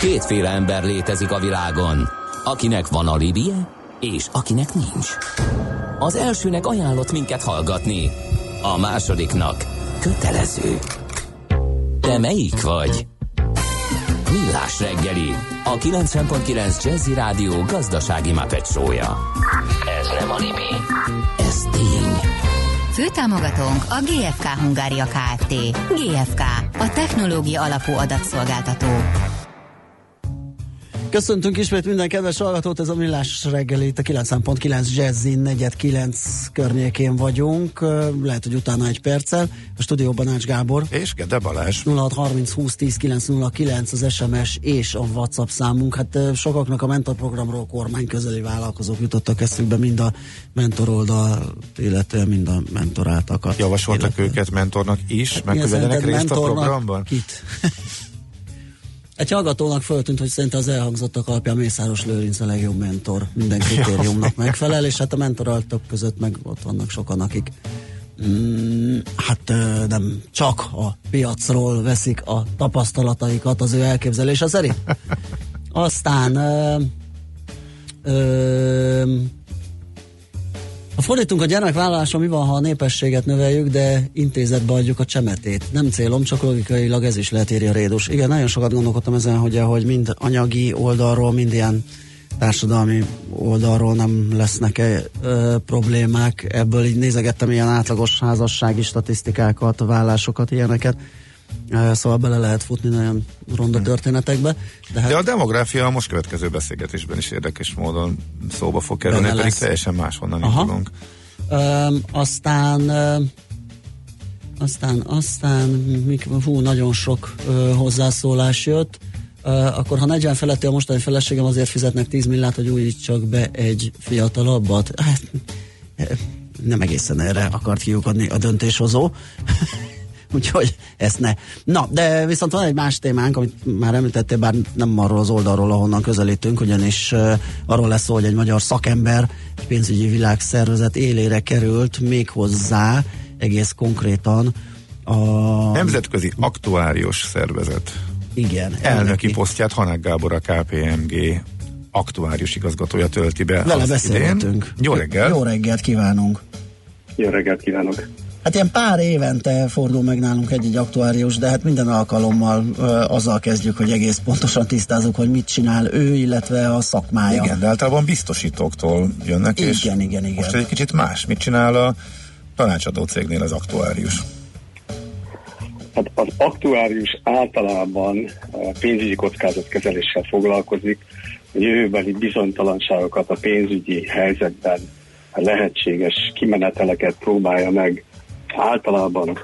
Kétféle ember létezik a világon, akinek van alibije, és akinek nincs. Az elsőnek ajánlott minket hallgatni, a másodiknak kötelező. Te melyik vagy? Millás reggeli, a 90.9 Jazzy Rádió gazdasági mapetsója. Ez nem animi, ez tény. Főtámogatónk a GFK Hungária Kft. GFK, a technológia alapú adatszolgáltató. Köszöntünk ismét minden kedves hallgatót, ez a Millás reggeli, itt a 9.9 Jazzin, 4.9 környékén vagyunk, lehet, hogy utána egy perccel. A stúdióban Ács Gábor. És Gede Balázs. 0630 20 10 909 az SMS és a WhatsApp számunk. Hát sokaknak a mentorprogramról kormány közeli vállalkozók jutottak eszükbe, mind a mentor oldal, illetve mind a mentoráltakat. Javasoltak illetve. őket mentornak is, meg hogy részt a programban? Kit? Egy hallgatónak föltűnt, hogy szerint az elhangzottak alapján Mészáros Lőrinc a legjobb mentor. Minden kritériumnak megfelel, és hát a mentoraltok között meg ott vannak sokan, akik mm, hát nem csak a piacról veszik a tapasztalataikat az ő elképzelése szerint. Aztán ö, ö, a fordítunk a gyermekvállalásra, mi van, ha a népességet növeljük, de intézetbe adjuk a csemetét. Nem célom, csak logikailag ez is lehet írja Rédus. Igen, nagyon sokat gondolkodtam ezen, hogy, hogy mind anyagi oldalról, mind ilyen társadalmi oldalról nem lesznek-e ö, problémák. Ebből így nézegettem ilyen átlagos házassági statisztikákat, vállásokat, ilyeneket Szóval bele lehet futni nagyon ronda történetekbe. De, hát de a demográfia a most következő beszélgetésben is érdekes módon szóba fog kerülni, pedig lesz. teljesen máshonnan indulunk. Um, aztán uh, aztán, aztán mik, hú, nagyon sok uh, hozzászólás jött. Uh, akkor ha 40 feletti a mostani feleségem, azért fizetnek 10 millát, hogy újítsak be egy fiatalabbat. Hát, nem egészen erre akart kiukadni a döntéshozó. Úgyhogy ezt ne. Na, de viszont van egy más témánk, amit már említettél, bár nem arról az oldalról, ahonnan közelítünk, ugyanis uh, arról lesz szó, hogy egy magyar szakember, egy pénzügyi világszervezet élére került méghozzá egész konkrétan a... Nemzetközi Aktuárius Szervezet. Igen. Elnöki, elnöki posztját Hanák Gábor a KPMG aktuárius igazgatója tölti be. Vele beszélgetünk. Jó reggelt! Jó reggelt kívánunk! Jó reggelt kívánok! Hát ilyen pár évente fordul meg nálunk egy-egy aktuárius, de hát minden alkalommal ö, azzal kezdjük, hogy egész pontosan tisztázunk, hogy mit csinál ő, illetve a szakmája. Igen, de általában biztosítóktól jönnek, igen, és igen, igen, igen. most egy kicsit más. Mit csinál a tanácsadó cégnél az aktuárius? Hát az aktuárius általában pénzügyi kockázatkezeléssel foglalkozik, a jövőbeli bizonytalanságokat a pénzügyi helyzetben lehetséges kimeneteleket próbálja meg általában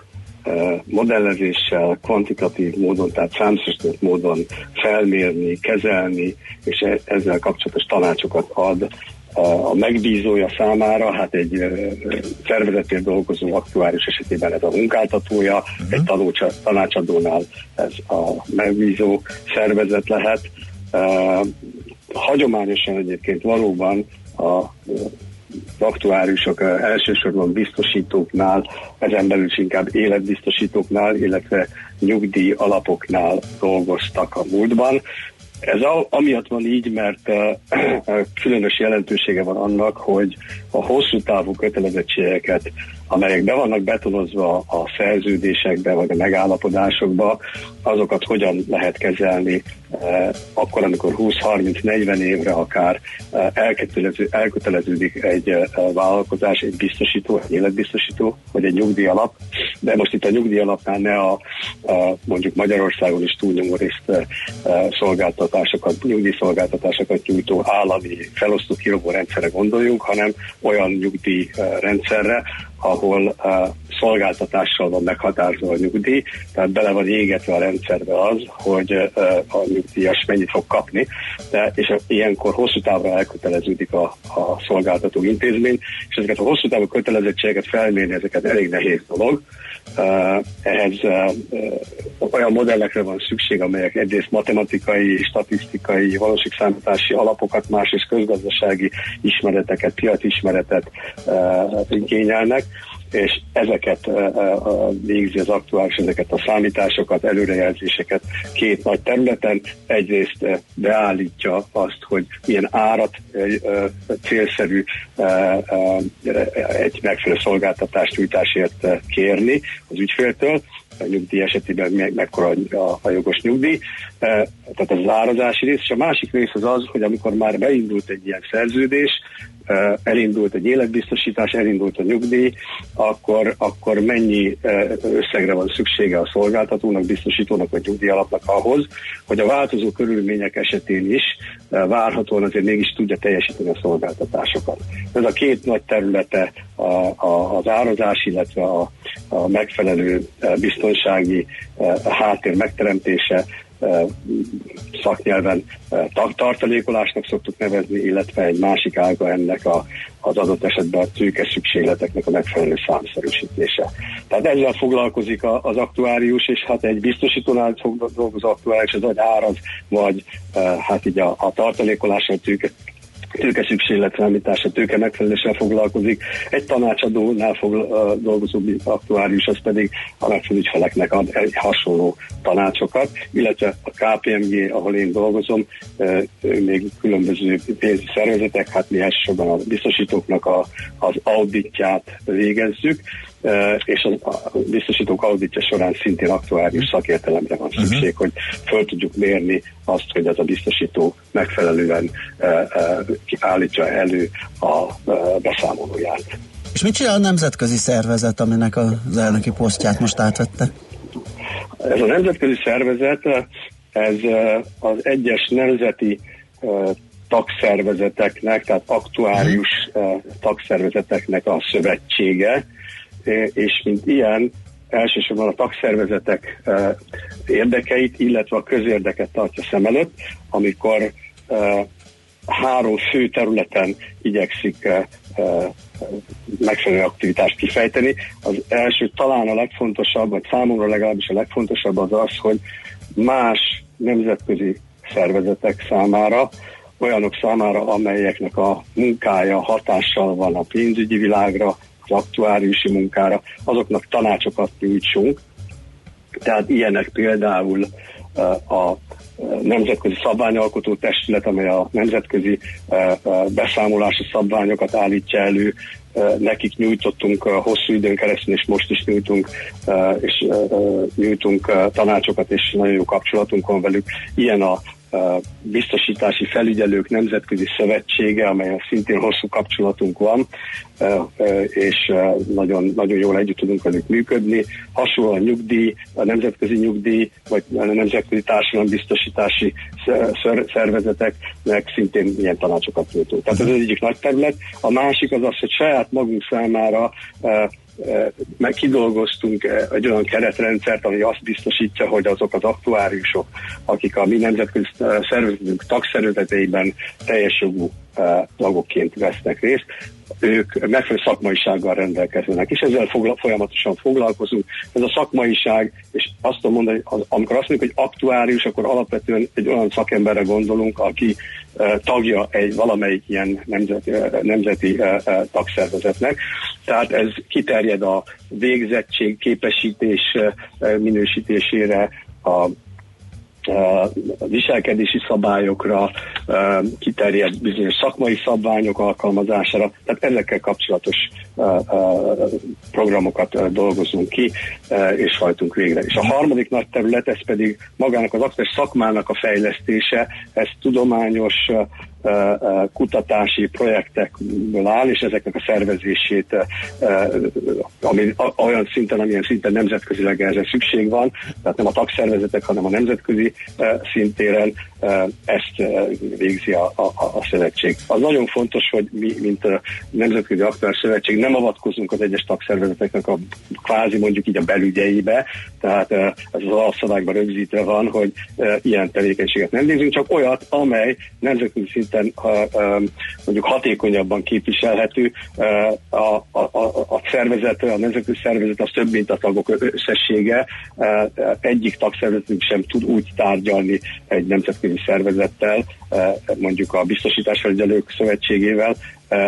modellezéssel, kvantitatív módon, tehát számszerűsített módon felmérni, kezelni, és e- ezzel kapcsolatos tanácsokat ad a megbízója számára, hát egy szervezetén dolgozó aktuáris esetében ez a munkáltatója, uh-huh. egy tanúcsa, tanácsadónál ez a megbízó szervezet lehet. Hagyományosan egyébként valóban a aktuáriusok elsősorban biztosítóknál, ezen belül is inkább életbiztosítóknál, illetve nyugdíj alapoknál dolgoztak a múltban. Ez a, amiatt van így, mert uh, különös jelentősége van annak, hogy a hosszú távú kötelezettségeket, amelyek be vannak betonozva a szerződésekbe vagy a megállapodásokba, azokat hogyan lehet kezelni uh, akkor, amikor 20-30-40 évre akár uh, elkötelező, elköteleződik egy uh, vállalkozás, egy biztosító, egy életbiztosító, vagy egy nyugdíjalap. De most itt a nyugdíjalapnál ne a, a mondjuk Magyarországon is túlnyomó részt szolgáltatásokat, nyugdíjszolgáltatásokat nyújtó állami felosztó kirobó rendszerre gondoljunk, hanem olyan nyugdíjrendszerre, ahol uh, szolgáltatással van meghatározva a nyugdíj, tehát bele van égetve a rendszerbe az, hogy uh, a nyugdíjas mennyit fog kapni, de, és ilyenkor hosszú távra elköteleződik a, a szolgáltató intézmény, és ezeket a hosszú távú kötelezettségeket felmérni, ezeket elég nehéz dolog, ehhez olyan modellekre van szükség, amelyek egyrészt matematikai, statisztikai, valóságszámítási alapokat, másrészt közgazdasági ismereteket, piacismeretet igényelnek és ezeket végzi az aktuális, ezeket a számításokat, előrejelzéseket két nagy területen. Egyrészt beállítja azt, hogy milyen árat célszerű egy megfelelő szolgáltatást nyújtásért kérni az ügyféltől, a nyugdíj esetében meg, mekkora a, a jogos nyugdíj. Tehát ez az árazási rész, és a másik rész az az, hogy amikor már beindult egy ilyen szerződés, elindult egy életbiztosítás, elindult a nyugdíj, akkor, akkor mennyi összegre van szüksége a szolgáltatónak, biztosítónak vagy nyugdíjalapnak ahhoz, hogy a változó körülmények esetén is várhatóan azért mégis tudja teljesíteni a szolgáltatásokat. Ez a két nagy területe a, a, az árazás, illetve a, a megfelelő biztonsági háttér megteremtése szaknyelven tartalékolásnak szoktuk nevezni, illetve egy másik ága ennek a, az adott esetben a tőke szükségleteknek a megfelelő számszerűsítése. Tehát ezzel foglalkozik a, az aktuárius, és hát egy biztosítónál dolgozó aktuárius az vagy áraz, vagy hát így a, a tartalékolással, tőke tőke szükségletszámítása, tőke megfeleléssel foglalkozik. Egy tanácsadónál fog, dolgozó aktuárius, az pedig a megfelelő ügyfeleknek ad egy hasonló tanácsokat, illetve a KPMG, ahol én dolgozom, még különböző pénzügyi szervezetek, hát mi elsősorban a biztosítóknak a, az auditját végezzük, és a biztosítók auditja során szintén aktuális szakértelemre van szükség, uh-huh. hogy föl tudjuk mérni azt, hogy ez a biztosító megfelelően állítja elő a beszámolóját. És mit csinál a nemzetközi szervezet, aminek az elnöki posztját most átvette? Ez a nemzetközi szervezet, ez az egyes nemzeti tagszervezeteknek, tehát aktuárius uh, tagszervezeteknek a szövetsége, és mint ilyen elsősorban a tagszervezetek érdekeit, illetve a közérdeket tartja szem előtt, amikor három fő területen igyekszik megfelelő aktivitást kifejteni. Az első talán a legfontosabb, vagy számomra legalábbis a legfontosabb az az, hogy más nemzetközi szervezetek számára, olyanok számára, amelyeknek a munkája hatással van a pénzügyi világra, az aktuáriusi munkára, azoknak tanácsokat nyújtsunk. Tehát ilyenek például uh, a uh, Nemzetközi Szabványalkotó Testület, amely a nemzetközi uh, beszámolási szabványokat állítja elő, nekik nyújtottunk hosszú időn keresztül, és most is nyújtunk, és nyújtunk tanácsokat, és nagyon jó kapcsolatunk van velük. Ilyen a biztosítási felügyelők nemzetközi szövetsége, amelyen szintén hosszú kapcsolatunk van, és nagyon, nagyon jól együtt tudunk velük működni. Hasonló a nyugdíj, a nemzetközi nyugdíj, vagy a nemzetközi társadalombiztosítási szervezeteknek szintén ilyen tanácsokat nyújtunk. Tehát ez az egyik nagy terület. A másik az az, hogy saját magunk számára meg kidolgoztunk egy olyan keretrendszert, ami azt biztosítja, hogy azok az aktuáriusok, akik a mi nemzetközi szervezetünk tagszervezeteiben teljes jogú tagokként vesznek részt, ők megfelelő szakmaisággal rendelkeznek, és ezzel fogla, folyamatosan foglalkozunk. Ez a szakmaiság, és azt tudom mondani, az, amikor azt mondjuk, hogy aktuárius, akkor alapvetően egy olyan szakemberre gondolunk, aki uh, tagja egy valamelyik ilyen nemzeti, uh, nemzeti uh, tagszervezetnek. Tehát ez kiterjed a végzettség, képesítés minősítésére, a viselkedési szabályokra, kiterjed bizonyos szakmai szabványok alkalmazására, tehát ezekkel kapcsolatos programokat dolgozunk ki, és hajtunk végre. És a harmadik nagy terület, ez pedig magának az aktuális szakmának a fejlesztése, ez tudományos kutatási projektekből áll, és ezeknek a szervezését ami, olyan szinten, amilyen szinten nemzetközileg erre szükség van, tehát nem a tagszervezetek, hanem a nemzetközi szintéren ezt végzi a, a, a szövetség. Az nagyon fontos, hogy mi, mint a Nemzetközi Aktuális Szövetség nem avatkozunk az egyes tagszervezeteknek a kvázi mondjuk így a belügyeibe, tehát ez az alapszabályban rögzítve van, hogy ilyen tevékenységet nem nézünk, csak olyat, amely nemzetközi szinten mondjuk hatékonyabban képviselhető. A, a, a, a szervezet, a nemzetközi szervezet az több, mint a tagok összessége. Egyik tagszervezetünk sem tud úgy tárgyalni egy nemzetközi szervezettel, mondjuk a biztosításfelügyelők szövetségével,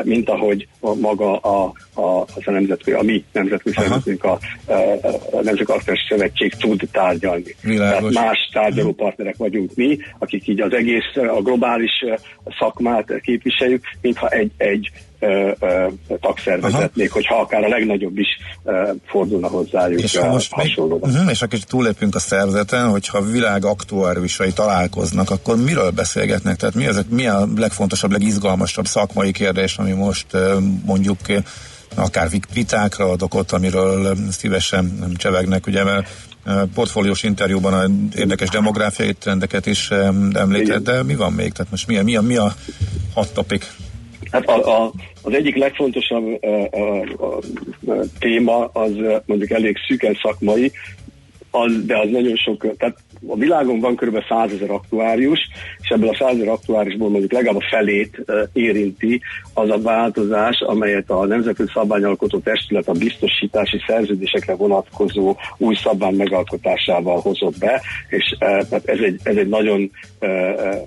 mint ahogy maga a, a, az a nemzetközi, a mi nemzetközi szervezetünk, a, a Nemzetközi Szövetség tud tárgyalni. Világos. Tehát más tárgyaló partnerek vagyunk mi, akik így az egész a globális szakmát képviseljük, mintha egy, egy tagszervezetnék, hogyha akár a legnagyobb is fordulna hozzájuk és uh, most hasonlóan. Uh-huh, és akkor túlépünk a szervezeten, hogyha a világ aktuárisai találkoznak, akkor miről beszélgetnek? Tehát mi, ezek, mi a legfontosabb, legizgalmasabb szakmai kérdés, ami most mondjuk akár vitákra adok ott, amiről szívesen csevegnek, ugye, mert portfóliós interjúban a érdekes demográfiai trendeket is említett, de mi van még? Tehát most mi a, mi a, mi a hot topic? Hát a, a, az egyik legfontosabb a, a, a, a téma az mondjuk elég szűken szakmai, az, de az nagyon sok, tehát a világon van kb. 100 ezer aktuárius, és ebből a 100 ezer aktuáriusból mondjuk legalább a felét érinti az a változás, amelyet a Nemzetközi Szabványalkotó Testület a biztosítási szerződésekre vonatkozó új szabvány megalkotásával hozott be, és tehát ez egy, ez egy nagyon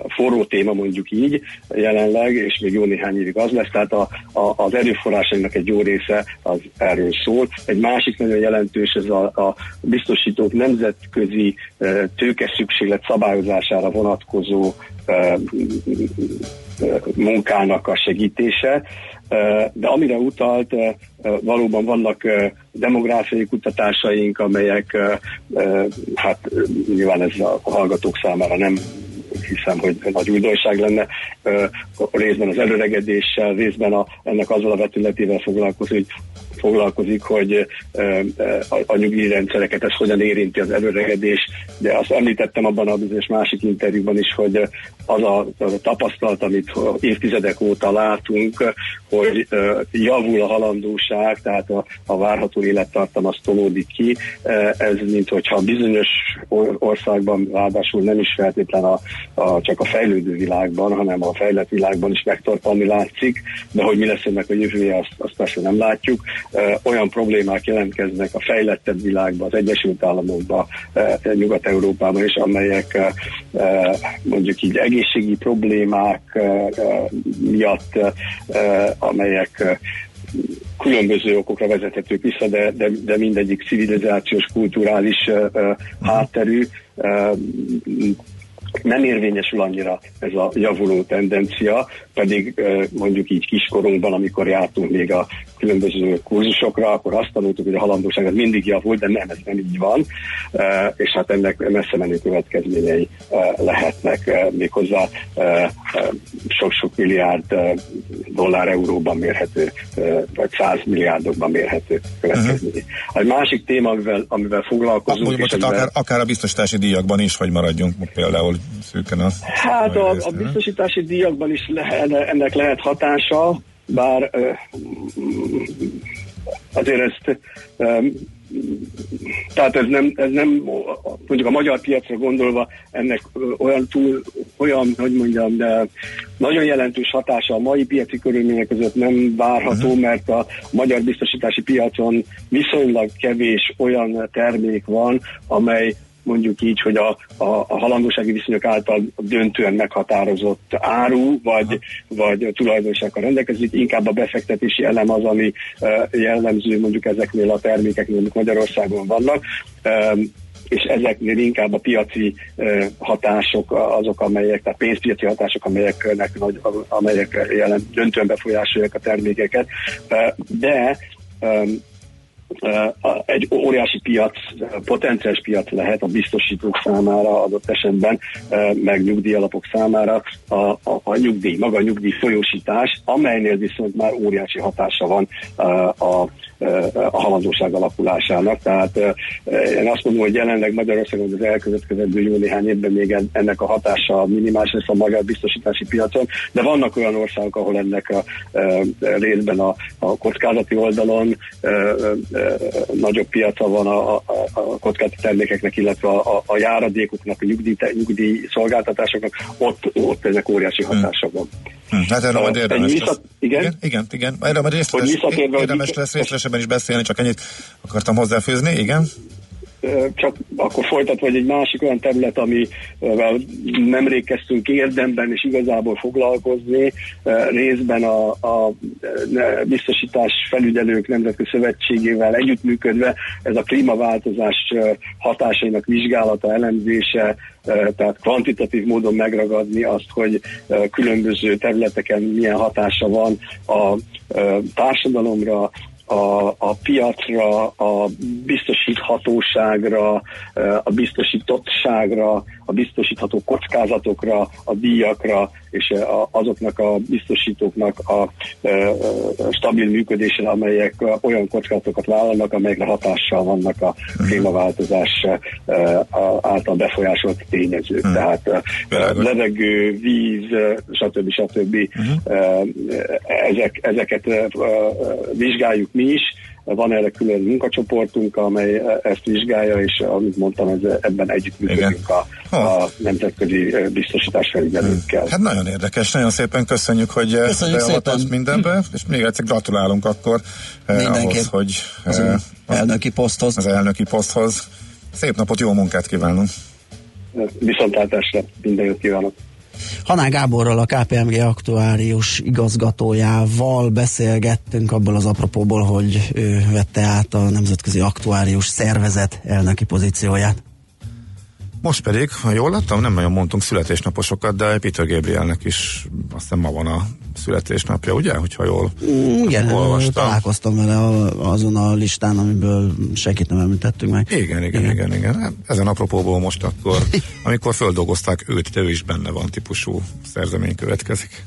forró téma mondjuk így jelenleg, és még jó néhány évig az lesz, tehát a, a, az erőforrásainak egy jó része az erről szól. Egy másik nagyon jelentős, ez a, a biztosítók nemzetközi tőke szükséglet szabályozására vonatkozó munkának a segítése, de amire utalt, valóban vannak demográfiai kutatásaink, amelyek hát nyilván ez a hallgatók számára nem hiszem, hogy nagy újdonság lenne, részben az előregedéssel, részben a, ennek azzal a vetületével foglalkozni, hogy foglalkozik, hogy a, nyugdíjrendszereket ez hogyan érinti az előregedés, de azt említettem abban a bizonyos másik interjúban is, hogy az a, az a tapasztalat, amit évtizedek óta látunk, hogy javul a halandóság, tehát a, a várható élettartam az tolódik ki, ez mint hogyha bizonyos országban, ráadásul nem is feltétlen a, a, csak a fejlődő világban, hanem a fejlett világban is megtartani látszik, de hogy mi lesz ennek a jövője, azt, azt persze nem látjuk olyan problémák jelentkeznek a fejlettebb világban, az Egyesült Államokban, Nyugat-Európában is, amelyek mondjuk így egészségi problémák miatt, amelyek különböző okokra vezethetők vissza, de, de, de mindegyik civilizációs, kulturális uh, hátterű. Uh, nem érvényesül annyira ez a javuló tendencia, pedig mondjuk így kiskorunkban, amikor jártunk még a különböző kurzusokra, akkor azt tanultuk, hogy a halandóság az mindig javul, de nem, ez nem így van, és hát ennek messze menő következményei lehetnek méghozzá sok-sok milliárd dollár euróban mérhető, vagy száz milliárdokban mérhető következményei. Uh-huh. Egy másik téma, amivel, amivel foglalkozunk... Mondjuk, és akár, akár a biztosítási díjakban is, hogy maradjunk például szűken az. Hát a, a biztosítási díjakban is lehet, ennek lehet hatása, bár azért ezt tehát ez nem, ez nem, mondjuk a magyar piacra gondolva ennek olyan túl, olyan, hogy mondjam, de nagyon jelentős hatása a mai piaci körülmények között nem várható, uh-huh. mert a magyar biztosítási piacon viszonylag kevés olyan termék van, amely mondjuk így, hogy a, a, a halandósági viszonyok által döntően meghatározott áru, vagy, vagy tulajdonsággal rendelkezik, inkább a befektetési elem az, ami jellemző mondjuk ezeknél a termékeknél, amik Magyarországon vannak és ezeknél inkább a piaci hatások azok, amelyek, tehát pénzpiaci hatások, amelyeknek nagy, amelyek jelen, döntően befolyásolják a termékeket. De egy óriási piac, potenciális piac lehet a biztosítók számára adott esetben, meg nyugdíjalapok számára a, a, a nyugdíj, maga a nyugdíj folyósítás, amelynél viszont már óriási hatása van a a halandóság alakulásának. Tehát én azt mondom, hogy jelenleg Magyarországon az elkövetkezendő jó néhány évben még ennek a hatása minimális lesz a magyar biztosítási piacon, de vannak olyan országok, ahol ennek a részben a, a kockázati oldalon nagyobb piaca van a, a, a kockázati termékeknek, illetve a, a, a járadékoknak, a nyugdíj, nyugdíj szolgáltatásoknak, ott, ott ennek óriási hatása van. Hm, hát erről majd érdemes vissza... lesz. Igen? igen? Igen, igen. Erről majd részletes, érdemes lesz részletesebben is beszélni, csak ennyit akartam hozzáfőzni, igen? csak akkor folytatva, vagy egy másik olyan terület, amivel nemrég kezdtünk érdemben és igazából foglalkozni, részben a, a biztosítás felügyelők nemzetközi szövetségével együttműködve, ez a klímaváltozás hatásainak vizsgálata, elemzése, tehát kvantitatív módon megragadni azt, hogy különböző területeken milyen hatása van a társadalomra, a, a piacra, a biztosíthatóságra, a biztosítottságra, a biztosítható kockázatokra, a díjakra és azoknak a biztosítóknak a stabil működésre, amelyek olyan kockázatokat vállalnak, amelyekre hatással vannak a mhm. klímaváltozás által befolyásolt tényezők. Hmm. Tehát levegő, víz, stb. stb. Uh-huh. Ezek, ezeket vizsgáljuk mi is, van erre külön munkacsoportunk, amely ezt vizsgálja, és amit mondtam, ez, ebben együttműködünk a, a nemzetközi biztosítás felügyelőkkel. Hát nagyon érdekes, nagyon szépen köszönjük, hogy beavatott mindenbe, és még egyszer gratulálunk akkor ahhoz, hogy az elnöki poszthoz. Az elnöki poszthoz. Szép napot, jó munkát kívánunk! Viszontlátásra, minden jót kívánok! Haná Gáborral, a KPMG aktuárius igazgatójával beszélgettünk abból az apropóból, hogy ő vette át a Nemzetközi Aktuárius Szervezet elnöki pozícióját. Most pedig, ha jól láttam, nem nagyon mondtunk születésnaposokat, de Peter Gabrielnek is azt hiszem ma van a születésnapja, ugye? Hogyha jól mm, Igen, olvastam. találkoztam vele azon a listán, amiből senkit nem említettünk meg. Igen, igen, igen, igen. igen. Hát ezen apropóból most akkor, amikor földolgozták őt, de ő is benne van típusú szerzemény következik.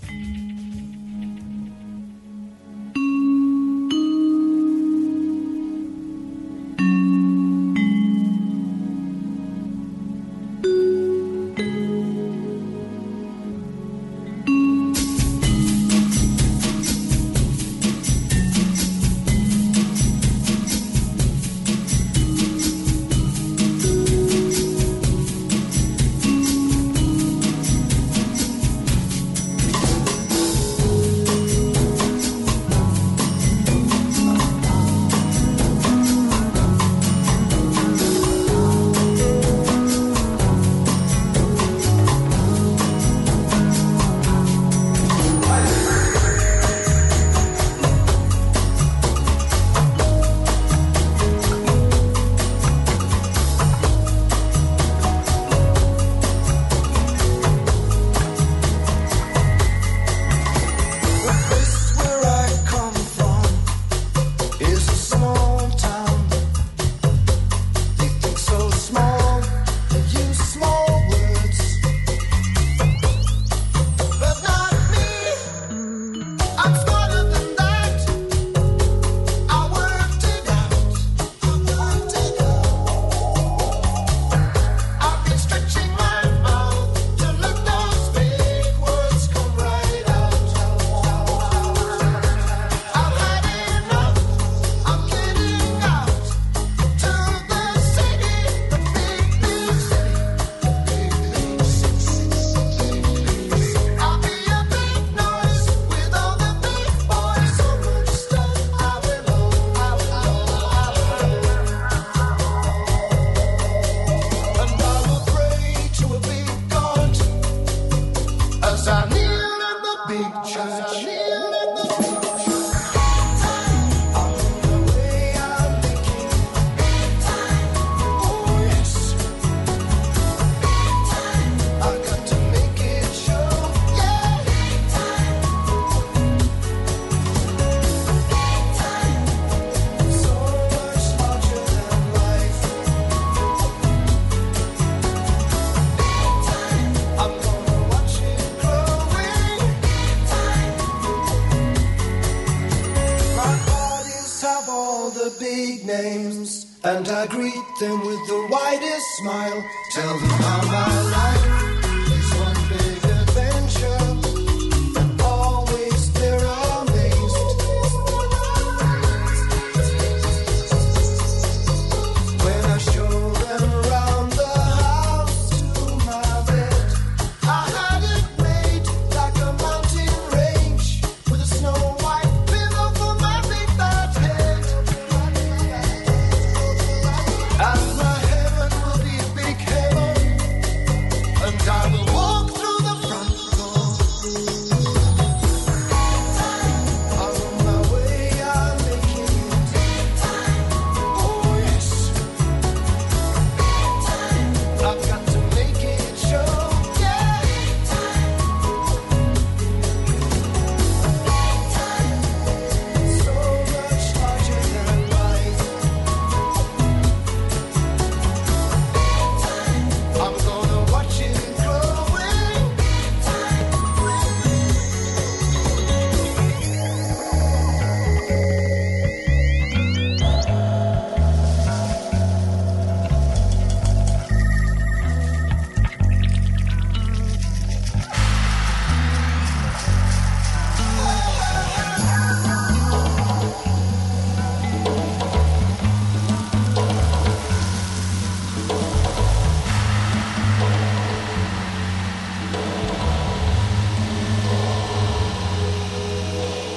names, and I greet them with the widest smile. Tell them how my life.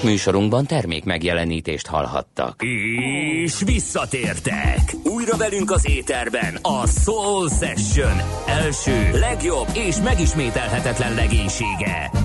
Műsorunkban termék megjelenítést hallhattak. És visszatértek! Újra velünk az éterben a Soul Session első, legjobb és megismételhetetlen legénysége.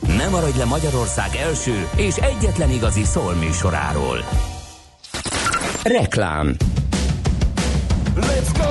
Ne maradj le Magyarország első és egyetlen igazi szól műsoráról. Reklám Let's go!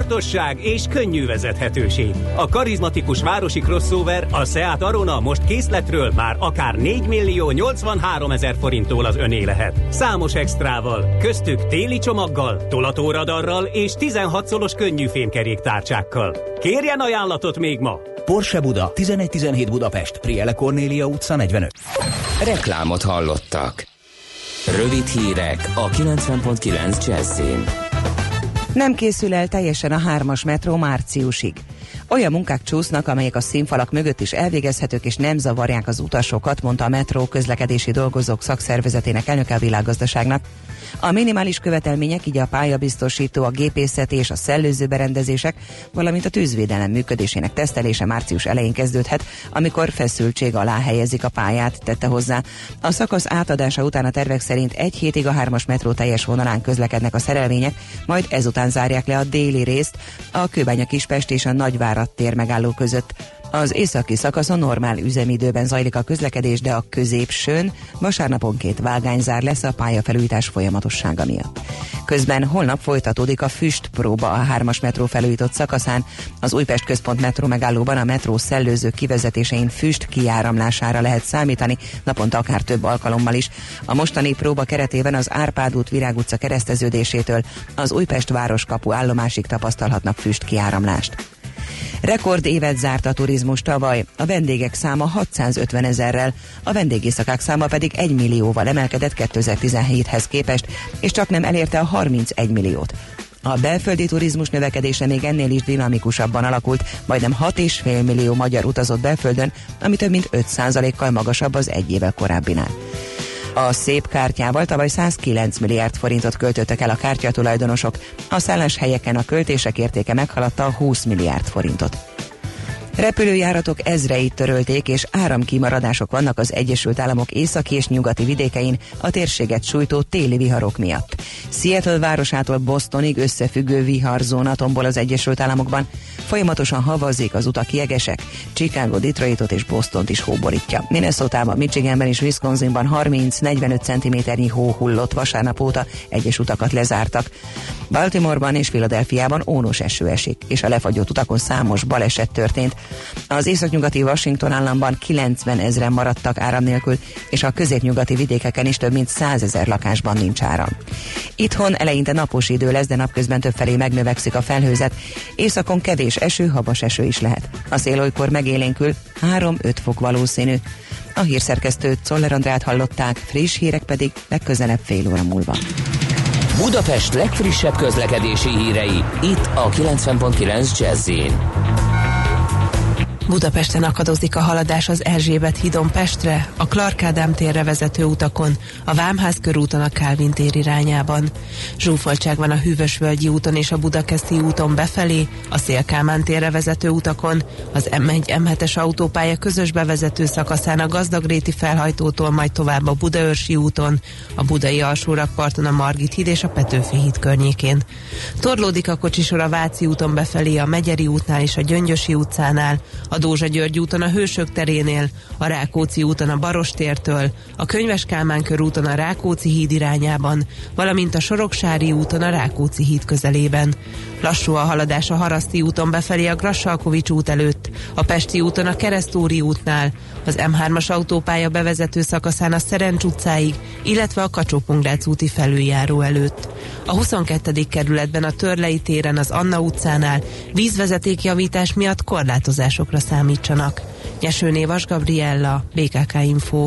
sportosság és könnyű vezethetőség. A karizmatikus városi crossover, a Seat Arona most készletről már akár 4 millió 83 ezer forinttól az öné lehet. Számos extrával, köztük téli csomaggal, tolatóradarral és 16 szolos könnyű fémkeréktárcsákkal. Kérjen ajánlatot még ma! Porsche Buda, 1117 Budapest, Priele Kornélia utca 45. Reklámot hallottak. Rövid hírek a 90.9 Jazzin. Nem készül el teljesen a hármas metró márciusig. Olyan munkák csúsznak, amelyek a színfalak mögött is elvégezhetők és nem zavarják az utasokat, mondta a metró közlekedési dolgozók szakszervezetének elnöke a világgazdaságnak. A minimális követelmények, így a pályabiztosító, a gépészeti és a szellőző berendezések, valamint a tűzvédelem működésének tesztelése március elején kezdődhet, amikor feszültség alá helyezik a pályát, tette hozzá. A szakasz átadása után a tervek szerint egy hétig a hármas metró teljes vonalán közlekednek a szerelvények, majd ezután zárják le a déli részt, a Kőbánya Kispest és a Nagyvárad tér megálló között. Az északi szakaszon normál üzemidőben zajlik a közlekedés, de a középsőn vasárnaponként vágányzár lesz a pályafelújítás folyamatossága miatt. Közben holnap folytatódik a füstpróba a hármas metró felújított szakaszán. Az Újpest központ metró megállóban a metró szellőző kivezetésein füst kiáramlására lehet számítani, naponta akár több alkalommal is. A mostani próba keretében az Árpád út Virág utca kereszteződésétől az Újpest városkapu állomásig tapasztalhatnak füst kiáramlást. Rekord évet zárt a turizmus tavaly, a vendégek száma 650 ezerrel, a vendégészakák száma pedig 1 millióval emelkedett 2017-hez képest, és csak nem elérte a 31 milliót. A belföldi turizmus növekedése még ennél is dinamikusabban alakult, majdnem 6,5 millió magyar utazott belföldön, ami több mint 5%-kal magasabb az egy évvel korábbinál. A szép kártyával tavaly 109 milliárd forintot költöttek el a kártyatulajdonosok, a szálláshelyeken a költések értéke meghaladta a 20 milliárd forintot. Repülőjáratok ezreit törölték, és áramkimaradások vannak az Egyesült Államok északi és nyugati vidékein a térséget sújtó téli viharok miatt. Seattle városától Bostonig összefüggő viharzóna tombol az Egyesült Államokban. Folyamatosan havazik az utak jegesek. Chicago, Detroitot és Bostont is hóborítja. Minnesota-ban, Michiganben és Wisconsinban 30-45 cm hó hullott vasárnap óta, egyes utakat lezártak. Baltimoreban és Philadelphiában ónos eső esik, és a lefagyott utakon számos baleset történt. Az északnyugati Washington államban 90 ezeren maradtak áram nélkül, és a középnyugati vidékeken is több mint 100 ezer lakásban nincs áram. Itthon eleinte napos idő lesz, de napközben többfelé megnövekszik a felhőzet. Északon kevés eső, habas eső is lehet. A szél olykor megélénkül 3-5 fok valószínű. A hírszerkesztőt Czoller Andrát hallották, friss hírek pedig legközelebb fél óra múlva. Budapest legfrissebb közlekedési hírei, itt a 90.9 jazz Budapesten akadozik a haladás az Erzsébet hídon Pestre, a Clark Ádám térre vezető utakon, a Vámház körúton a Kálvin tér irányában. Zsúfoltság van a Hűvösvölgyi úton és a Budakeszi úton befelé, a Szélkámán térre vezető utakon, az M1 M7-es autópálya közös bevezető szakaszán a Gazdagréti felhajtótól majd tovább a Budaörsi úton, a Budai alsórakparton a Margit híd és a Petőfi híd környékén. Torlódik a kocsisor a Váci úton befelé a Megyeri útnál és a Gyöngyösi utcánál, a Dózsa György úton a Hősök terénél, a Rákóczi úton a Barostértől, a Könyves Kálmán körúton a Rákóczi híd irányában, valamint a Soroksári úton a Rákóczi híd közelében. Lassú a haladás a Haraszti úton befelé a Grassalkovics út előtt, a Pesti úton a Keresztúri útnál, az M3-as autópálya bevezető szakaszán a Szerencs utcáig, illetve a kacsó úti felüljáró előtt. A 22. kerületben a Törlei téren az Anna utcánál vízvezetékjavítás miatt korlátozásokra számítsanak. Nyesőné Vas Gabriella, BKK Info.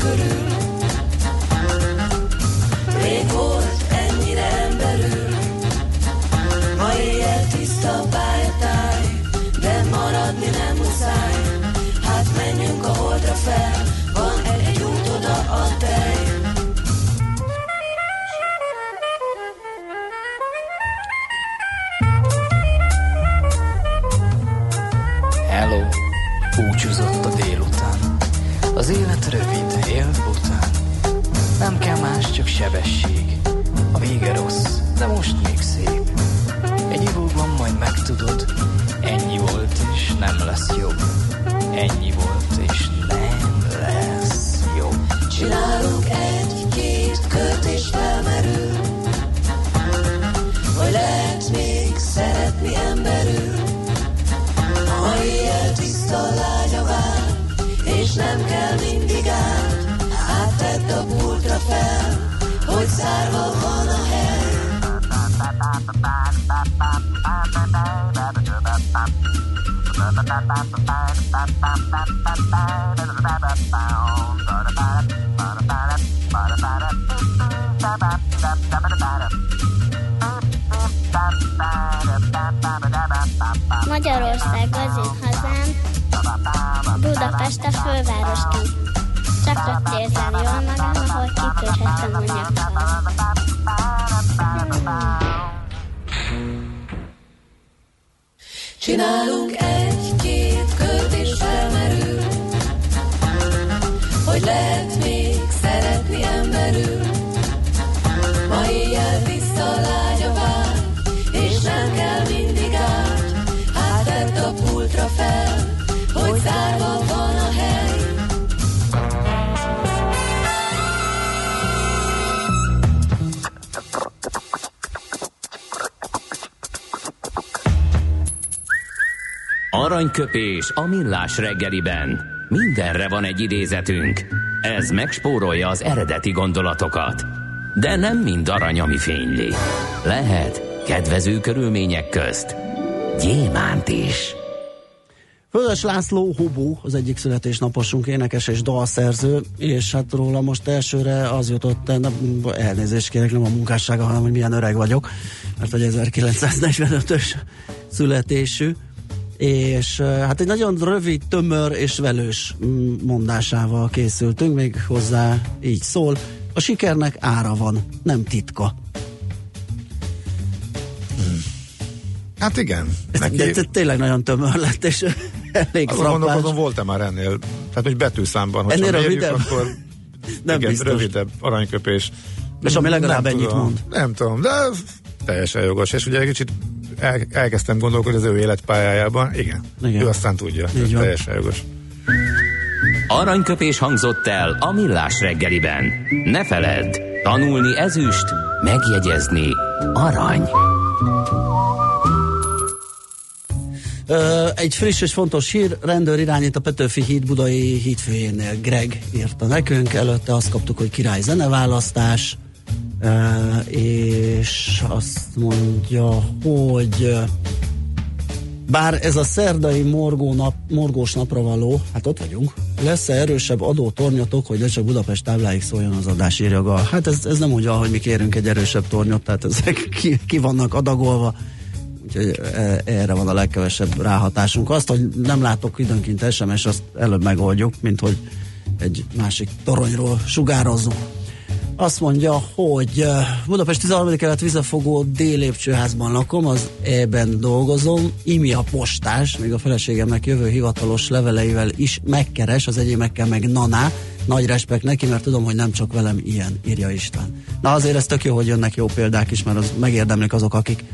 Could sebesség. A vége rossz, de most még szép. Egy ivóban majd megtudod, ennyi volt és nem lesz jobb. Ennyi volt és nem lesz jobb. Csinálunk egy-két kört és felmerül, hogy lehet még szeretni emberül. Ha ilyen tiszta lánya vár, és nem kell mindig át, hát tedd a pultra fel. Magyarország az én hazám, Budapest a fővárosként. Csak ott érzem Csinálunk egy-két Aranyköpés a millás reggeliben. Mindenre van egy idézetünk. Ez megspórolja az eredeti gondolatokat. De nem mind arany, ami fényli. Lehet kedvező körülmények közt gyémánt is. Fölös László Hubó, az egyik születésnaposunk, énekes és dalszerző, és hát róla most elsőre az jutott, nem, elnézést kérek, nem a munkássága, hanem hogy milyen öreg vagyok, mert hogy 1945-ös születésű, és hát egy nagyon rövid, tömör és velős mm, mondásával készültünk, még hozzá így szól, a sikernek ára van, nem titka. Hát igen. Neki... De, de tényleg nagyon tömör lett, és elég Azon gondolkozom, volt-e már ennél, tehát hogy betűszámban, hogy ennél rövidebb? akkor nem igen, biztos. rövidebb aranyköpés. És ami legalább nem ennyit tudom, mond. Nem tudom, de teljesen jogos, és ugye egy kicsit el, elkezdtem gondolkodni az ő életpályájában, igen, igen. ő aztán tudja, Így van. teljesen jogos. Aranyköpés hangzott el a millás reggeliben. Ne feledd, tanulni ezüst, megjegyezni arany. Egy friss és fontos hír, rendőr irányít a Petőfi híd budai hídfőjénél. Greg írta nekünk, előtte azt kaptuk, hogy király zeneválasztás, és azt mondja, hogy Bár ez a szerdai morgó nap, morgós napra való, hát ott vagyunk, lesz-e erősebb adótornyotok, hogy csak Budapest tábláig szóljon az adás, írja. Hát ez, ez nem mondja, hogy mi kérünk egy erősebb tornyot, tehát ezek ki, ki vannak adagolva, úgyhogy erre van a legkevesebb ráhatásunk. Azt, hogy nem látok időnként SMS, azt előbb megoldjuk, mint hogy egy másik toronyról sugározzunk. Azt mondja, hogy Budapest 13. kelet vizefogó délépcsőházban lakom, az E-ben dolgozom, imi a postás, még a feleségemnek jövő hivatalos leveleivel is megkeres, az enyémekkel meg naná. Nagy respekt neki, mert tudom, hogy nem csak velem ilyen, írja István. Na azért ez tök jó, hogy jönnek jó példák is, mert az megérdemlik azok, akik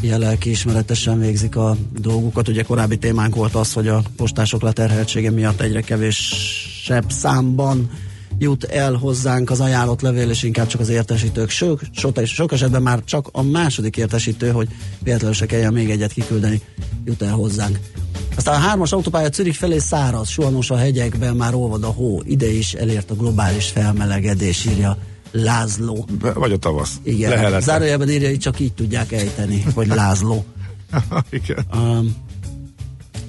ilyen lelkiismeretesen végzik a dolgukat. Ugye korábbi témánk volt az, hogy a postások leterheltsége miatt egyre kevésebb számban jut el hozzánk az ajánlott levél, és inkább csak az értesítők. Sok, sok, sok esetben már csak a második értesítő, hogy véletlenül se kelljen még egyet kiküldeni, jut el hozzánk. Aztán a hármas autópálya Zürich felé száraz, suhanos a hegyekben, már olvad a hó. Ide is elért a globális felmelegedés, írja Lázló. Vagy a tavasz. Igen. Lehelete. Zárójelben írja, hogy csak így tudják ejteni, hogy Lázló. Igen. Um,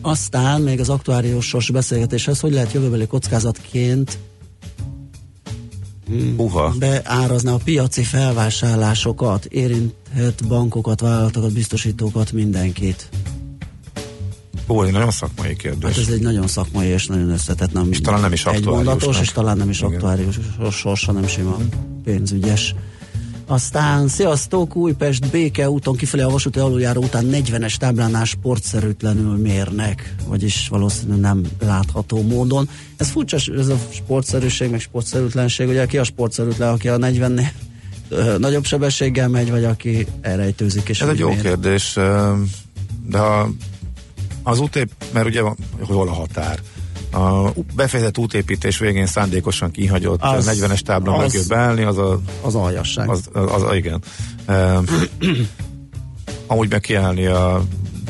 aztán még az aktuáriusos beszélgetéshez, hogy lehet jövőbeli kockázatként Uha. beárazni a piaci felvásárlásokat, érinthet bankokat, vállalatokat, biztosítókat, mindenkit. Ó, egy nagyon szakmai kérdés. Hát ez egy nagyon szakmai és nagyon összetett, nem És talán nem is egy aktuáriusnak. mondatos, és talán nem is Igen. aktuárius sorsa, nem sima pénzügyes. Aztán sziasztok, Újpest Béke úton kifelé a vasúti aluljáró után 40-es táblánál sportszerűtlenül mérnek, vagyis valószínűleg nem látható módon. Ez furcsa, ez a sportszerűség, meg sportszerűtlenség, ugye ki a sportszerűtlen, aki a 40 ö, nagyobb sebességgel megy, vagy aki elrejtőzik és Ez egy jó mér. kérdés, de az útép, mert ugye van- hol a határ. A befejezett útépítés végén szándékosan kihagyott Az- az, 40-es tábla az- mögött beállni, az a... Az aljasság. Az, az, az igen. Uh, amúgy meg kiállni a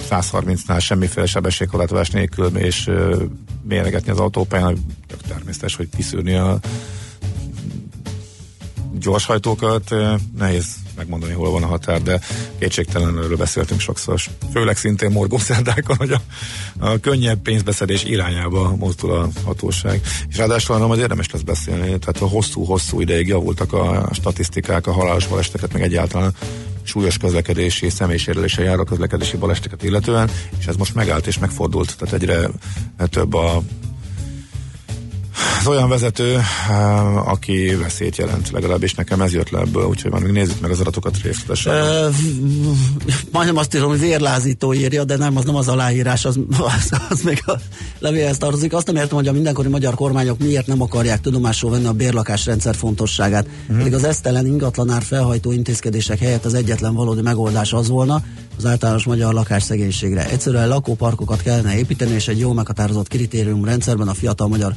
130-nál semmiféle sebességkorlátozás nélkül, és uh, méregetni az autópályán, tök természetes, hogy kiszűrni a gyorshajtókat, eh, nehéz megmondani, hol van a határ, de kétségtelen erről beszéltünk sokszor, főleg szintén morgószerdákon, hogy a, a könnyebb pénzbeszedés irányába mozdul a hatóság. És ráadásul arra majd érdemes lesz beszélni, tehát a hosszú-hosszú ideig javultak a statisztikák, a halálos baleseteket, meg egyáltalán súlyos közlekedési, személysérülése járó közlekedési balesteteket illetően, és ez most megállt és megfordult, tehát egyre több a az olyan vezető, eh, aki veszélyt jelent, legalábbis nekem ez jött le ebből, úgyhogy már még nézzük meg az adatokat részletesen. Ö, majdnem azt írom, hogy vérlázító írja, de nem, az nem az aláírás, az, az, az még a levélhez tartozik. Azt nem értem, hogy a mindenkori magyar kormányok miért nem akarják tudomásul venni a bérlakásrendszer fontosságát. Mm. Pedig az esztelen ingatlanár felhajtó intézkedések helyett az egyetlen valódi megoldás az volna, az általános magyar lakásszegénységre. Egyszerűen lakóparkokat kellene építeni, és egy jó meghatározott kritériumrendszerben a fiatal magyar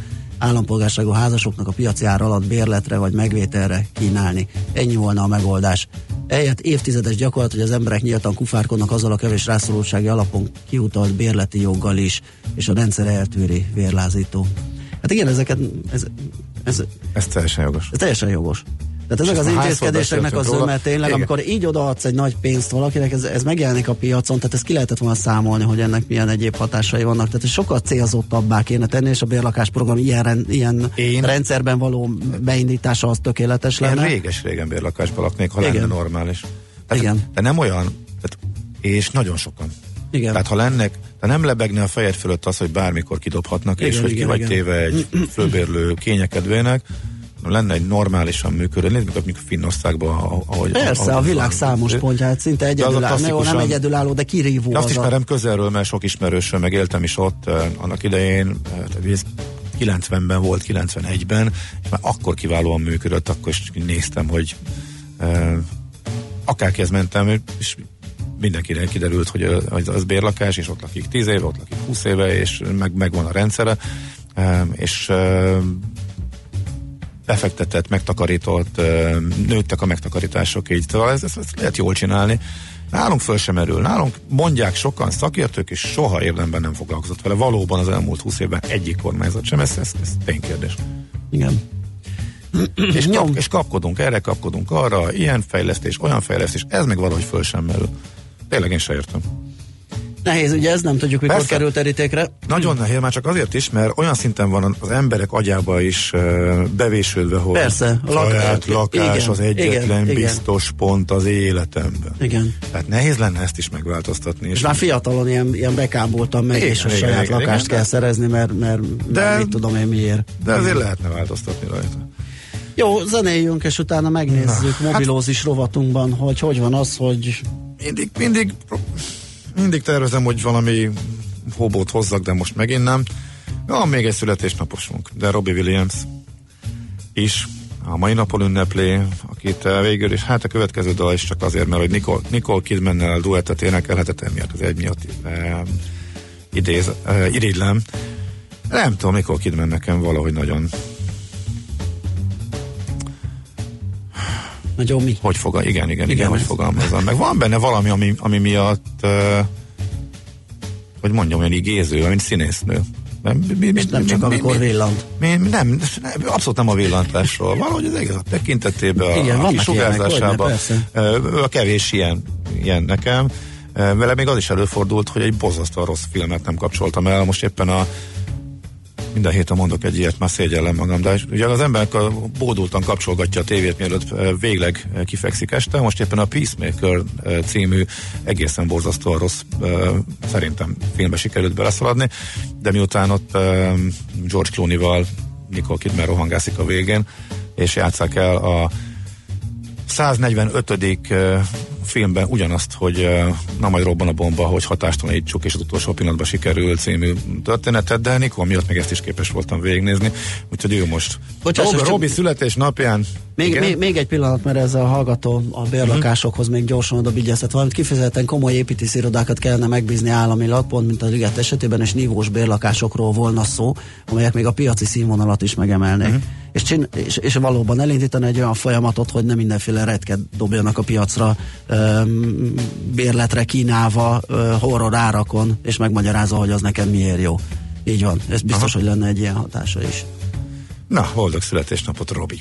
állampolgárságú házasoknak a piaci ár alatt bérletre vagy megvételre kínálni. Ennyi volna a megoldás. Eljött évtizedes gyakorlat, hogy az emberek nyíltan kufárkodnak azzal a kevés rászorultsági alapon kiutalt bérleti joggal is, és a rendszer eltűri vérlázító. Hát igen, ezeket, ez, ez, Ez teljesen jogos. ez teljesen jogos. Tehát ezek az intézkedéseknek az zöme tényleg, Igen. amikor így odaadsz egy nagy pénzt valakinek, ez, ez megjelenik a piacon, tehát ezt ki lehetett volna számolni, hogy ennek milyen egyéb hatásai vannak. Tehát sokkal célzottabbá kéne tenni, és a bérlakásprogram ilyen, ilyen Én- rendszerben való beindítása az tökéletes Én lenne. réges-régen bérlakásban laknék, ha Igen. lenne normális. Tehát, Igen. De nem olyan, tehát, és nagyon sokan. Igen. Tehát ha lennek, de nem lebegne a fejed fölött az, hogy bármikor kidobhatnak, Igen, és hogy ki igen, vagy igen. téve egy fölbérlő kényekedvének, lenne egy normálisan működő, nézd meg mondjuk Finnországban, ahogy... Persze, ahogy a világ van. számos pontja, hát szinte De az a egyedülálló, nem egyedülálló, de kirívó Azt az a... ismerem közelről, mert sok ismerősöm, meg éltem is ott eh, annak idején, eh, tehát ez 90-ben volt, 91-ben, és már akkor kiválóan működött, akkor is néztem, hogy eh, akárkihez mentem, és mindenkinek kiderült, hogy ö, hogy az bérlakás, és ott lakik 10 éve, ott lakik 20 éve, és meg, megvan a rendszere, eh, és eh, befektetett, megtakarított, nőttek a megtakarítások így, szóval ez, ezt, ezt lehet jól csinálni. Nálunk föl sem merül. Nálunk mondják sokan szakértők, és soha érdemben nem foglalkozott vele. Valóban az elmúlt 20 évben egyik kormányzat sem, ez, ez, ez ténykérdés. Igen. és, kap, és kapkodunk erre, kapkodunk arra, ilyen fejlesztés, olyan fejlesztés, ez meg valahogy föl sem merül. Tényleg én se értem. Nehéz, ugye ez nem tudjuk, mikor Persze. került terítékre. Nagyon nehéz, már csak azért is, mert olyan szinten van az emberek agyába is bevésődve, hogy Persze, lak- saját lakás igen, az egyetlen igen, igen. biztos pont az életemben. Igen. Tehát nehéz lenne ezt is megváltoztatni. És már fiatalon ilyen, ilyen bekámboltam meg, Igen, és a igen, saját igen, lakást igen, kell szerezni, mert, mert, De- mert mit tudom én miért. De azért lehetne változtatni rajta. Jó, zenéljünk, és utána megnézzük Na, hát- mobilózis rovatunkban, hogy hogy van az, hogy Mindig, mindig, mindig tervezem, hogy valami hobót hozzak, de most megint nem. Van még egy születésnaposunk, de Robbie Williams is a mai napon ünnepli, akit eh, végül is, hát a következő dal is csak azért, mert hogy Nicole, Nicole Kidmannel duettet énekelhetett, emiatt az egy miatt eh, idéz, eh, irigylem. Nem tudom, Nicole Kidman nekem valahogy nagyon nagyon mi? Hogy fogal, igen, igen, igen, Igen, hogy fogalmazom. Meg van benne valami, ami, ami miatt, uh, hogy mondjam, olyan igéző, mint színésznő. Nem, mi, mi, és nem csak mi- amikor mi- villant. mi, nem, nem, abszolút nem a villantásról. Valahogy az egész a tekintetében, a, Igen, a hogyne, Ö, A kevés ilyen, ilyen nekem. Vele még az is előfordult, hogy egy bozasztóan rossz filmet nem kapcsoltam el. Most éppen a minden héten mondok egy ilyet, már szégyellem magam, de ugye az ember bódultan kapcsolgatja a tévét, mielőtt végleg kifekszik este. Most éppen a Peacemaker című egészen borzasztóan rossz, szerintem filmbe sikerült beleszaladni, de miután ott George Clooney-val Nicole Kidman rohangászik a végén, és játsszák el a 145. ö, filmben ugyanazt, hogy na majd robban a bomba, hogy hatástalanítsuk, és az utolsó pillanatban sikerül című történetet, de Nikol miatt még ezt is képes voltam végignézni, úgyhogy ő most. Bocsáss, Robi, Robi születésnapján Még, igen? még, még egy pillanat, mert ez a hallgató a bérlakásokhoz még gyorsan oda vigyáztat valamit. Kifejezetten komoly építési irodákat kellene megbízni államilag, pont mint a Liget esetében, és nívós bérlakásokról volna szó, amelyek még a piaci színvonalat is megemelnék. Uh-huh. És, csin- és, és valóban elindítani egy olyan folyamatot, hogy nem mindenféle retket dobjanak a piacra, öm, bérletre kínálva, ö, horror árakon, és megmagyarázza, hogy az neked miért jó. Így van. Ez biztos, Aha. hogy lenne egy ilyen hatása is. Na, boldog születésnapot, Robi!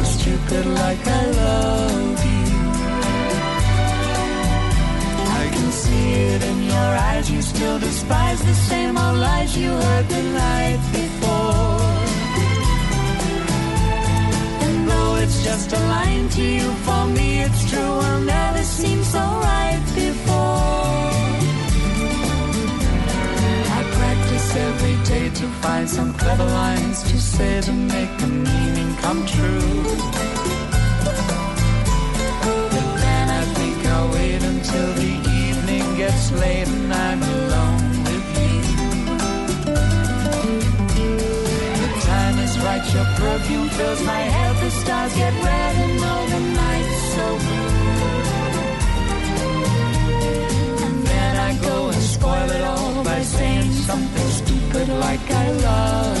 stupid like I love you. I can see it in your eyes, you still despise the same old lies you heard the night before. And though it's just a line to you, for me it's true, I'll never seem so right before. I practice every day to find some clever lines to say to make the meaning come true. But then I think I'll wait until the evening gets late and I'm alone with you. The time is right, your perfume fills my head, the stars get red and all the nights so blue. And then I go and spoil it all by saying something stupid like I love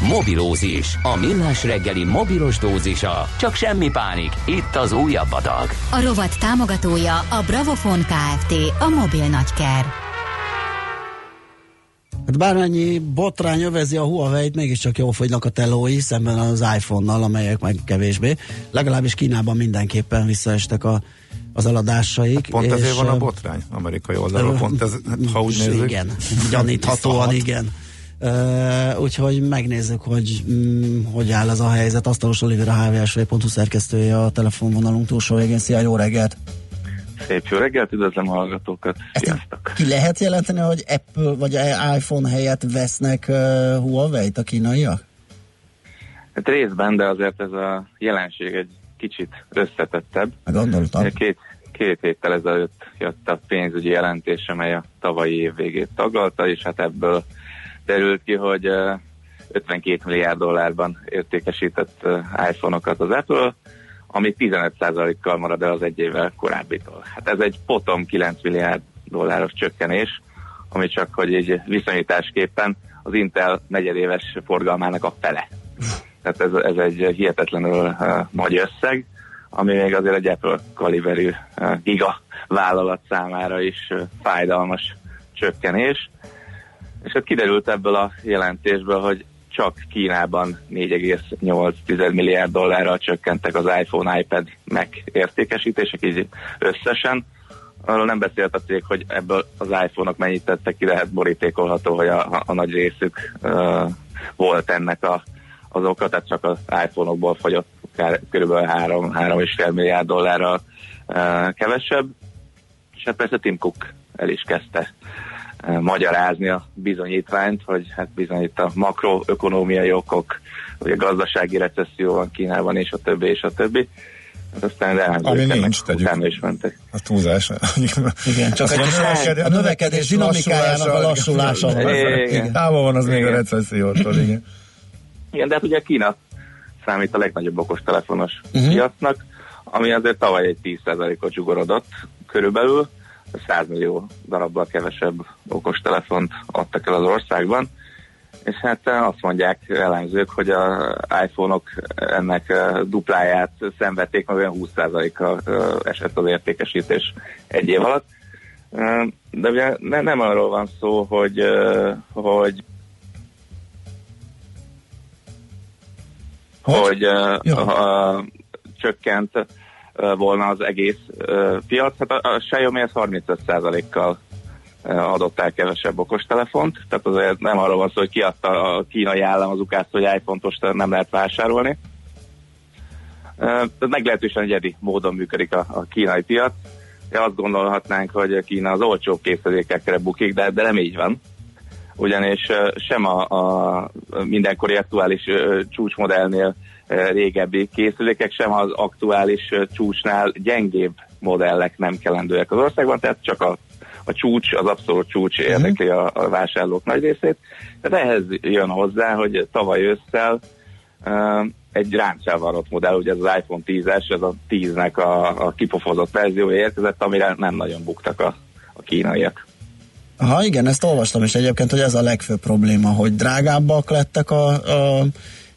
Mobilózis, a millás reggeli mobilos dózisa. Csak semmi pánik, itt az újabb adag. A rovat támogatója a Bravofon Kft. A mobil nagyker. Hát bármennyi botrány övezi a Huawei-t, mégiscsak jól fogynak a telói szemben az iPhone-nal, amelyek meg kevésbé. Legalábbis Kínában mindenképpen visszaestek a, az eladásaik. Pont ezért van a botrány amerikai oldalról, pont ez, ha úgy nézzük. Igen, gyaníthatóan igen. Uh, úgyhogy megnézzük, hogy mm, hogy áll ez a helyzet. Asztalos Oliver a hvsv.hu szerkesztője a telefonvonalunk túlsó végén. Szia, jó reggelt! Szép jó reggelt, üdvözlöm a hallgatókat. Sziasztok! Ki lehet jelenteni, hogy Apple vagy iPhone helyett vesznek uh, Huawei-t a kínaiak? Hát részben, de azért ez a jelenség egy kicsit összetettebb. Gondoltam. Két, két héttel ezelőtt jött a pénzügyi jelentés, amely a tavalyi év végét taglalta, és hát ebből derült ki, hogy 52 milliárd dollárban értékesített iPhone-okat az Apple, ami 15%-kal marad el az egy évvel korábbitól. Hát ez egy potom 9 milliárd dolláros csökkenés, ami csak, hogy egy viszonyításképpen az Intel negyedéves forgalmának a fele. Tehát ez, ez egy hihetetlenül uh, nagy összeg, ami még azért egy Apple kaliberű uh, giga vállalat számára is uh, fájdalmas csökkenés. És hát kiderült ebből a jelentésből, hogy csak Kínában 4,8 milliárd dollárral csökkentek az iPhone, iPad Mac értékesítések, így összesen. Arról nem beszélt a cég, hogy ebből az iPhone-ok mennyit tettek ki, lehet borítékolható, hogy a, a, nagy részük uh, volt ennek a, az oka, tehát csak az iPhone-okból fogyott kb. 3-3,5 milliárd dollárral uh, kevesebb. És hát persze Tim Cook el is kezdte magyarázni a bizonyítványt, hogy hát bizony itt a makroökonómiai okok, vagy a gazdasági recesszió van Kínában, és a többi, és a többi. Hát aztán Ami nincs, tegyük. is mentek. A túlzás. Igen, csak egy növekedés, a növekedés dinamikájának a lassulása van. Igen. Távol van az még a recessziótól, igen. Igen, de hát ugye Kína számít a legnagyobb okostelefonos uh-huh. piacnak, ami azért tavaly egy 10%-ot zsugorodott körülbelül, 100 millió darabbal kevesebb okostelefont adtak el az országban, és hát eh, azt mondják ellenzők, hogy a iPhone-ok ennek eh, dupláját szenvedték, meg olyan 20%-kal eh, esett az értékesítés egy év alatt. De ugye nem arról van szó, hogy, hogy hogy, hogy a, csökkent volna az egész piac. Hát a, a Xiaomi ez 35%-kal adott el kevesebb okostelefont, tehát azért nem arról van szó, hogy kiadta a kínai állam az ukázt, hogy iPhone-os nem lehet vásárolni. Tehát meglehetősen egyedi módon működik a, kínai piac. Ja, azt gondolhatnánk, hogy Kína az olcsó készülékekre bukik, de, de nem így van. Ugyanis sem a, a mindenkori aktuális csúcsmodellnél régebbi készülékek, sem az aktuális csúcsnál gyengébb modellek nem kellendőek az országban, tehát csak a, a csúcs, az abszolút csúcs mhm. érdekli a, a vásárlók nagy részét. Tehát ehhez jön hozzá, hogy tavaly ősszel uh, egy ráncselvarott modell, ugye ez az iPhone 10-es, ez a 10-nek a, a kipofozott verziója érkezett, amire nem nagyon buktak a, a kínaiak. Aha, igen, ezt olvastam is egyébként, hogy ez a legfőbb probléma, hogy drágábbak lettek a, a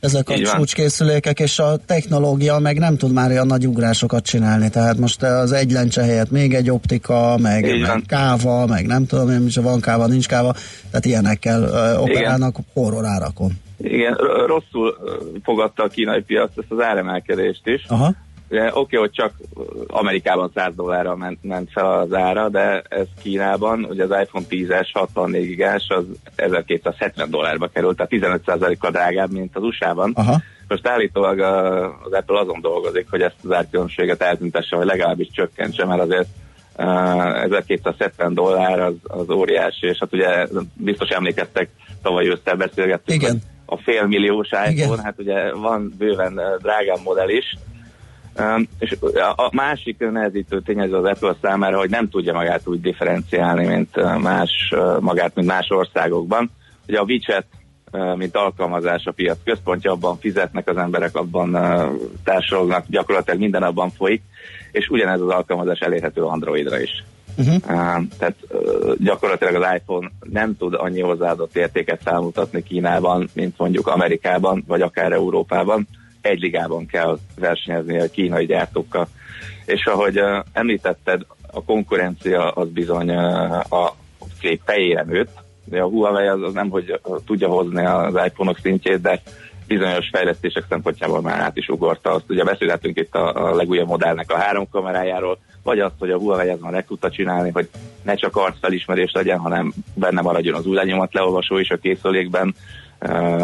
ezek a csúcskészülékek, és a technológia meg nem tud már olyan nagy ugrásokat csinálni, tehát most az egy lencse helyett még egy optika, meg, meg káva, meg nem tudom én, hogy van káva, nincs káva, tehát ilyenekkel uh, operálnak horror árakon. Igen, rosszul fogadta a kínai piac ezt az áremelkedést is. Aha. Oké, okay, hogy csak Amerikában 100 dollárra ment, ment fel az ára, de ez Kínában, ugye az iPhone 10-es 64 gigás az 1270 dollárba került, tehát 15%-kal drágább, mint az USA-ban. Aha. Most állítólag az Apple azon dolgozik, hogy ezt az árkülönbséget eltüntesse, vagy legalábbis csökkentse, mert azért 1270 dollár az, az óriási, és hát ugye biztos emlékeztek, tavaly ősszel beszélgettünk, Igen. a félmilliós iPhone, Igen. hát ugye van bőven drágább modell is, Um, és a másik nehezítő tényező az Apple számára, hogy nem tudja magát úgy differenciálni, mint más, magát, mint más országokban. Ugye a WeChat, mint alkalmazás a piac központja, abban fizetnek az emberek, abban társadalognak, gyakorlatilag minden abban folyik, és ugyanez az alkalmazás elérhető Androidra is. Uh-huh. Uh, tehát uh, gyakorlatilag az iPhone nem tud annyi hozzáadott értéket felmutatni Kínában, mint mondjuk Amerikában, vagy akár Európában. Egy ligában kell versenyezni a kínai gyártókkal. És ahogy uh, említetted, a konkurencia az bizony uh, a kép fejére nőtt. De a Huawei az, az nem, hogy tudja hozni az iPhone-ok szintjét, de bizonyos fejlesztések szempontjából már át is ugorta. Azt ugye beszélhetünk itt a, a legújabb modellnek a három kamerájáról, vagy azt, hogy a Huawei ez már meg tudta csinálni, hogy ne csak arcfelismerés legyen, hanem benne maradjon az új lenyomat leolvasó is a készülékben,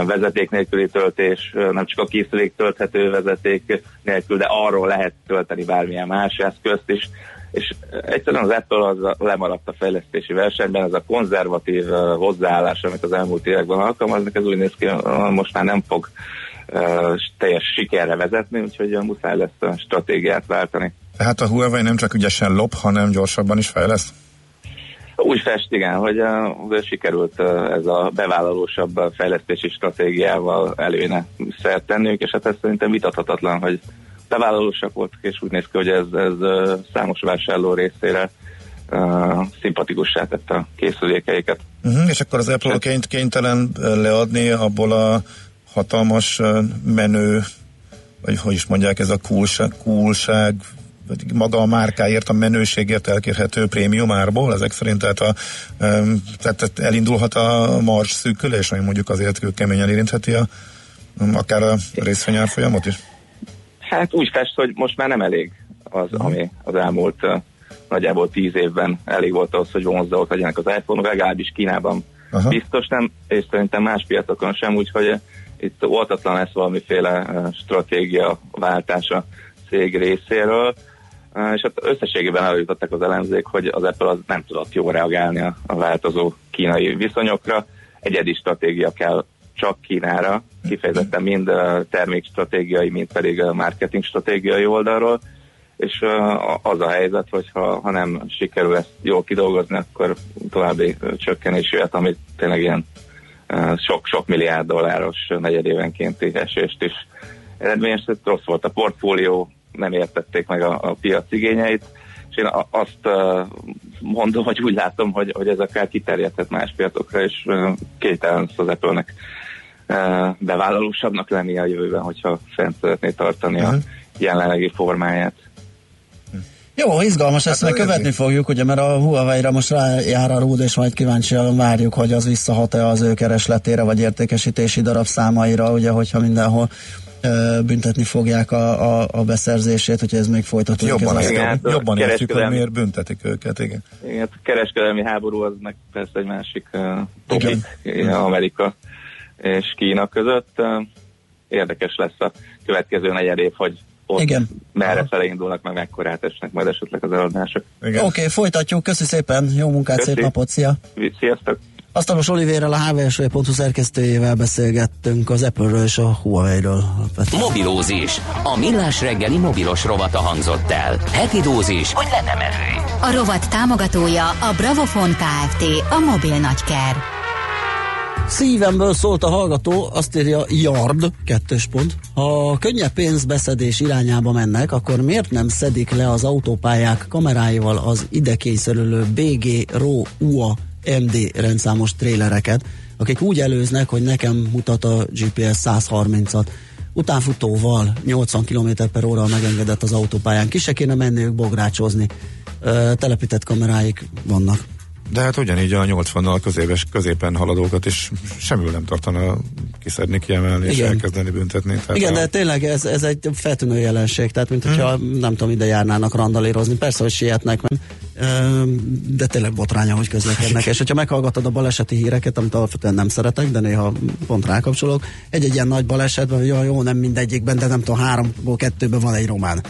vezeték nélküli töltés, nem csak a készülék tölthető vezeték nélkül, de arról lehet tölteni bármilyen más eszközt is, és egyszerűen az Apple az lemaradt a fejlesztési versenyben, ez a konzervatív hozzáállás, amit az elmúlt években alkalmaznak, ez úgy néz ki, most már nem fog teljes sikerre vezetni, úgyhogy muszáj lesz stratégiát váltani. Tehát a Huawei nem csak ügyesen lop, hanem gyorsabban is fejleszt? Úgy fest, igen, hogy uh, sikerült uh, ez a bevállalósabb fejlesztési stratégiával előne szert tenniük, és hát ez szerintem vitathatatlan, hogy bevállalósak voltak, és úgy néz ki, hogy ez, ez számos vásárló részére uh, szimpatikussá tette a készülékeiket. Uh-huh, és akkor az Apple kényt, kénytelen leadni abból a hatalmas menő, vagy hogy is mondják, ez a coolság, coolság maga a márkáért, a menőségért elkérhető prémium árból, ezek szerint tehát, a, tehát elindulhat a mars szűkülés, ami mondjuk azért keményen érintheti a, akár a részvényárfolyamot is? Hát úgy fest, hogy most már nem elég az, uh-huh. ami az elmúlt nagyjából tíz évben elég volt az, hogy vonzók legyenek az iPhone, legalábbis Kínában uh-huh. biztos nem, és szerintem más piacokon sem, úgyhogy itt oltatlan lesz valamiféle stratégia váltása cég részéről és hát összességében eljutottak az elemzék, hogy az Apple az nem tudott jól reagálni a, a változó kínai viszonyokra. Egyedi stratégia kell csak Kínára, kifejezetten mind termékstratégiai, mind pedig marketing stratégiai oldalról, és az a helyzet, hogy ha, ha nem sikerül ezt jól kidolgozni, akkor további csökkenés jöhet, amit tényleg ilyen sok-sok milliárd dolláros negyedévenkénti esést is eredményesített. Rossz volt a portfólió, nem értették meg a, a piac igényeit, és én azt mondom, hogy úgy látom, hogy, hogy ez akár kiterjedhet más piacokra, és kételen az Apple-nek uh, bevállalósabbnak lenni a jövőben, hogyha fent szeretné tartani uh-huh. a jelenlegi formáját. Jó, izgalmas, ezt hát meg követni fogjuk, ugye, mert a Huawei-ra most rájár a rúd, és majd kíváncsian várjuk, hogy az visszahat-e az ő keresletére, vagy értékesítési darabszámaira, ugye, hogyha mindenhol büntetni fogják a, a, a beszerzését, hogyha ez még folytatódik. Jobban, ez igen, hát jobban értjük, hogy miért büntetik őket, igen. Igen, a kereskedelmi háború az meg persze egy másik uh, topik, igen. Amerika és Kína között. Uh, érdekes lesz a következő negyed év, hogy ott Igen. merre Aha. fele indulnak, meg mekkorát esnek majd esetleg az eladások. Oké, okay, folytatjuk, köszi szépen, jó munkát, Köszi. szép napot, szia! Sziasztok! Asztalos Olivérrel, a hvsv.hu szerkesztőjével beszélgettünk az Apple-ről és a Huawei-ről. Mobilózis. A millás reggeli mobilos rovata hangzott el. Heti dózis, hogy lenne merő. A rovat támogatója a Bravofon Kft. A mobil nagyker. Szívemből szólt a hallgató, azt írja Yard, kettős pont. Ha könnyebb pénzbeszedés irányába mennek, akkor miért nem szedik le az autópályák kameráival az ide kényszerülő BG RO UA MD rendszámos trélereket, akik úgy előznek, hogy nekem mutat a GPS 130-at. Utánfutóval 80 km per óra megengedett az autópályán. Ki se kéne menniük bográcsozni. Telepített kameráik vannak. De hát ugyanígy a 80-nal középes, középen haladókat is semmül nem tartana kiszedni, kiemelni Igen. és elkezdeni büntetni. Tehát Igen, a... de tényleg ez, ez egy feltűnő jelenség, tehát mint hogyha hmm. nem tudom, ide járnának randalírozni. Persze, hogy sietnek, de tényleg botránya, hogy közlekednek. és hogyha meghallgatod a baleseti híreket, amit alapvetően nem szeretek, de néha pont rákapcsolok, egy-egy ilyen nagy balesetben, hogy jó, jó, nem mindegyikben, de nem tudom, háromból kettőben van egy román.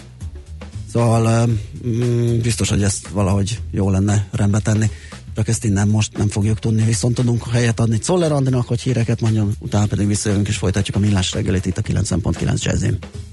Szóval mm, biztos, hogy ezt valahogy jó lenne rendbe tenni csak ezt innen most nem fogjuk tudni, viszont tudunk helyet adni Czoller Andinak, hogy híreket mondjon, utána pedig visszajövünk és folytatjuk a millás reggelit itt a 90.9 jazzin.